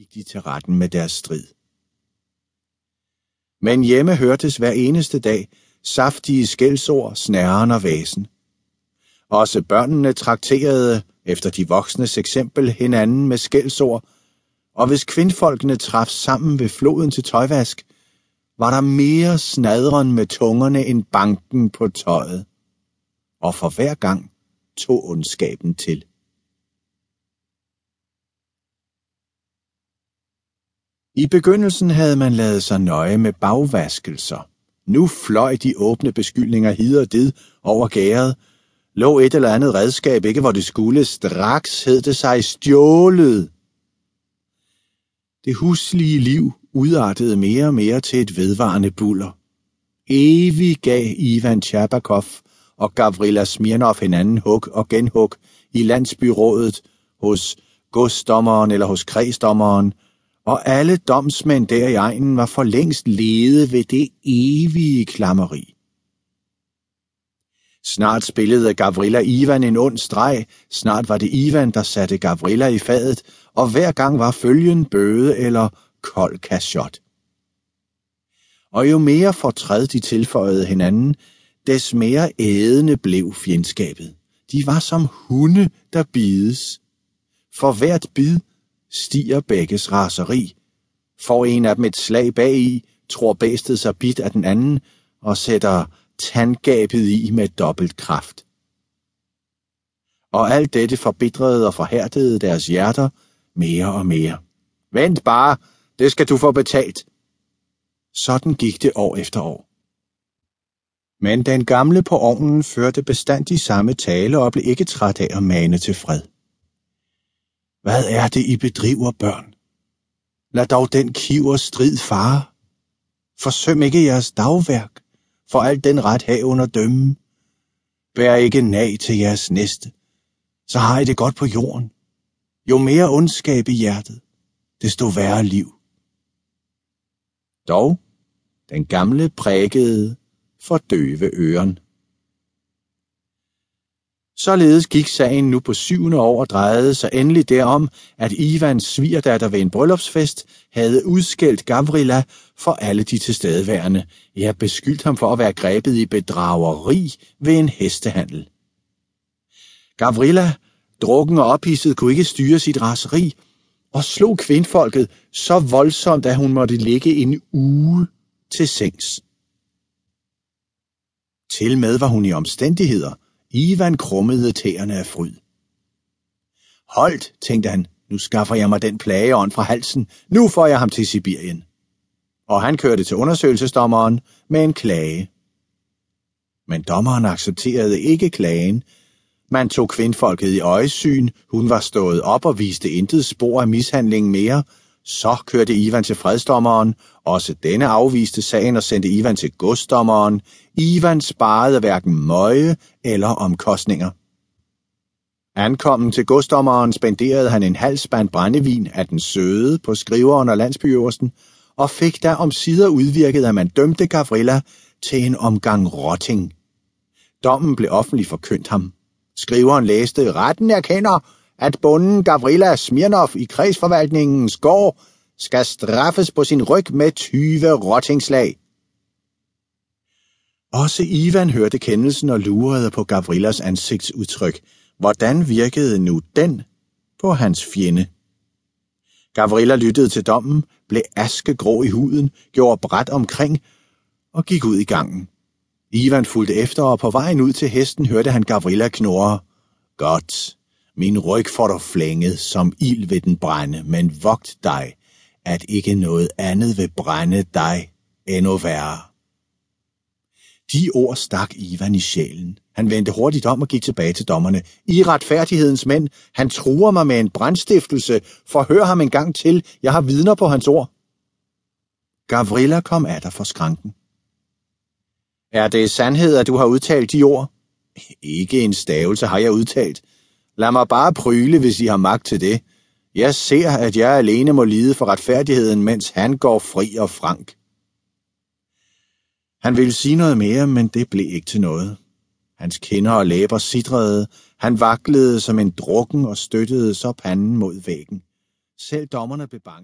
gik de til retten med deres strid. Men hjemme hørtes hver eneste dag saftige skældsord, snæren og væsen. Også børnene trakterede, efter de voksnes eksempel, hinanden med skældsord, og hvis kvindfolkene traf sammen ved floden til tøjvask, var der mere snadren med tungerne end banken på tøjet. Og for hver gang tog ondskaben til. I begyndelsen havde man lavet sig nøje med bagvaskelser. Nu fløj de åbne beskyldninger hid og did over gæret. Lå et eller andet redskab ikke, hvor det skulle, straks hed det sig stjålet. Det huslige liv udartede mere og mere til et vedvarende buller. Evig gav Ivan Tjabakov og Gavrila Smirnov hinanden hug og genhug i landsbyrådet hos godsdommeren eller hos kredsdommeren, og alle domsmænd der i egnen var for længst lede ved det evige klammeri. Snart spillede Gavrila Ivan en ond streg, snart var det Ivan, der satte Gavrila i fadet, og hver gang var følgen bøde eller kold kasjot. Og jo mere fortræd de tilføjede hinanden, des mere ædende blev fjendskabet. De var som hunde, der bides. For hvert bid stiger begges raseri. Får en af dem et slag bag i, tror bæstet sig bit af den anden og sætter tandgabet i med dobbelt kraft. Og alt dette forbitrede og forhærdede deres hjerter mere og mere. Vent bare, det skal du få betalt. Sådan gik det år efter år. Men den gamle på ovnen førte bestandig samme tale og blev ikke træt af at mane til fred. Hvad er det, I bedriver, børn? Lad dog den kiver strid fare. Forsøm ikke jeres dagværk, for alt den ret have under dømme. Bær ikke nag til jeres næste, så har I det godt på jorden. Jo mere ondskab i hjertet, desto værre liv. Dog, den gamle prægede for døve øren. Således gik sagen nu på syvende år og drejede sig endelig derom, at Ivans svigerdatter ved en bryllupsfest havde udskældt Gavrila for alle de tilstedeværende. Jeg beskyldt ham for at være grebet i bedrageri ved en hestehandel. Gavrila, drukken og ophidset, kunne ikke styre sit raseri, og slog kvindfolket så voldsomt, at hun måtte ligge en uge til sengs. Til med var hun i omstændigheder, Ivan krummede tæerne af fryd. Holdt, tænkte han, nu skaffer jeg mig den plageånd fra halsen. Nu får jeg ham til Sibirien. Og han kørte til undersøgelsesdommeren med en klage. Men dommeren accepterede ikke klagen. Man tog kvindfolket i øjesyn. Hun var stået op og viste intet spor af mishandling mere. Så kørte Ivan til fredsdommeren. Også denne afviste sagen og sendte Ivan til godsdommeren. Ivan sparede hverken møje eller omkostninger. Ankommen til godsdommeren spenderede han en halv spand brændevin af den søde på skriveren og landsbyøversten, og fik der om sider udvirket, at man dømte Gavrilla til en omgang rotting. Dommen blev offentlig forkyndt ham. Skriveren læste, retten erkender, at bunden Gavrila Smirnov i kredsforvaltningens gård skal straffes på sin ryg med 20 rottingslag. Også Ivan hørte kendelsen og lurede på Gavrilas ansigtsudtryk. Hvordan virkede nu den på hans fjende? Gavrila lyttede til dommen, blev askegrå i huden, gjorde bræt omkring og gik ud i gangen. Ivan fulgte efter, og på vejen ud til hesten hørte han Gavrila knurre. Godt, min ryg får du flænget som ild ved den brænde, men vogt dig, at ikke noget andet vil brænde dig endnu værre. De ord stak Ivan i sjælen. Han vendte hurtigt om og gik tilbage til dommerne. I retfærdighedens mænd, han truer mig med en brandstiftelse. Forhør ham en gang til. Jeg har vidner på hans ord. Gavrilla kom af dig for skranken. Er det sandhed, at du har udtalt de ord? Ikke en stavelse har jeg udtalt. Lad mig bare pryle, hvis I har magt til det. Jeg ser, at jeg alene må lide for retfærdigheden, mens han går fri og frank. Han ville sige noget mere, men det blev ikke til noget. Hans kinder og læber sidrede, han vaklede som en drukken og støttede så panden mod væggen. Selv dommerne blev bange.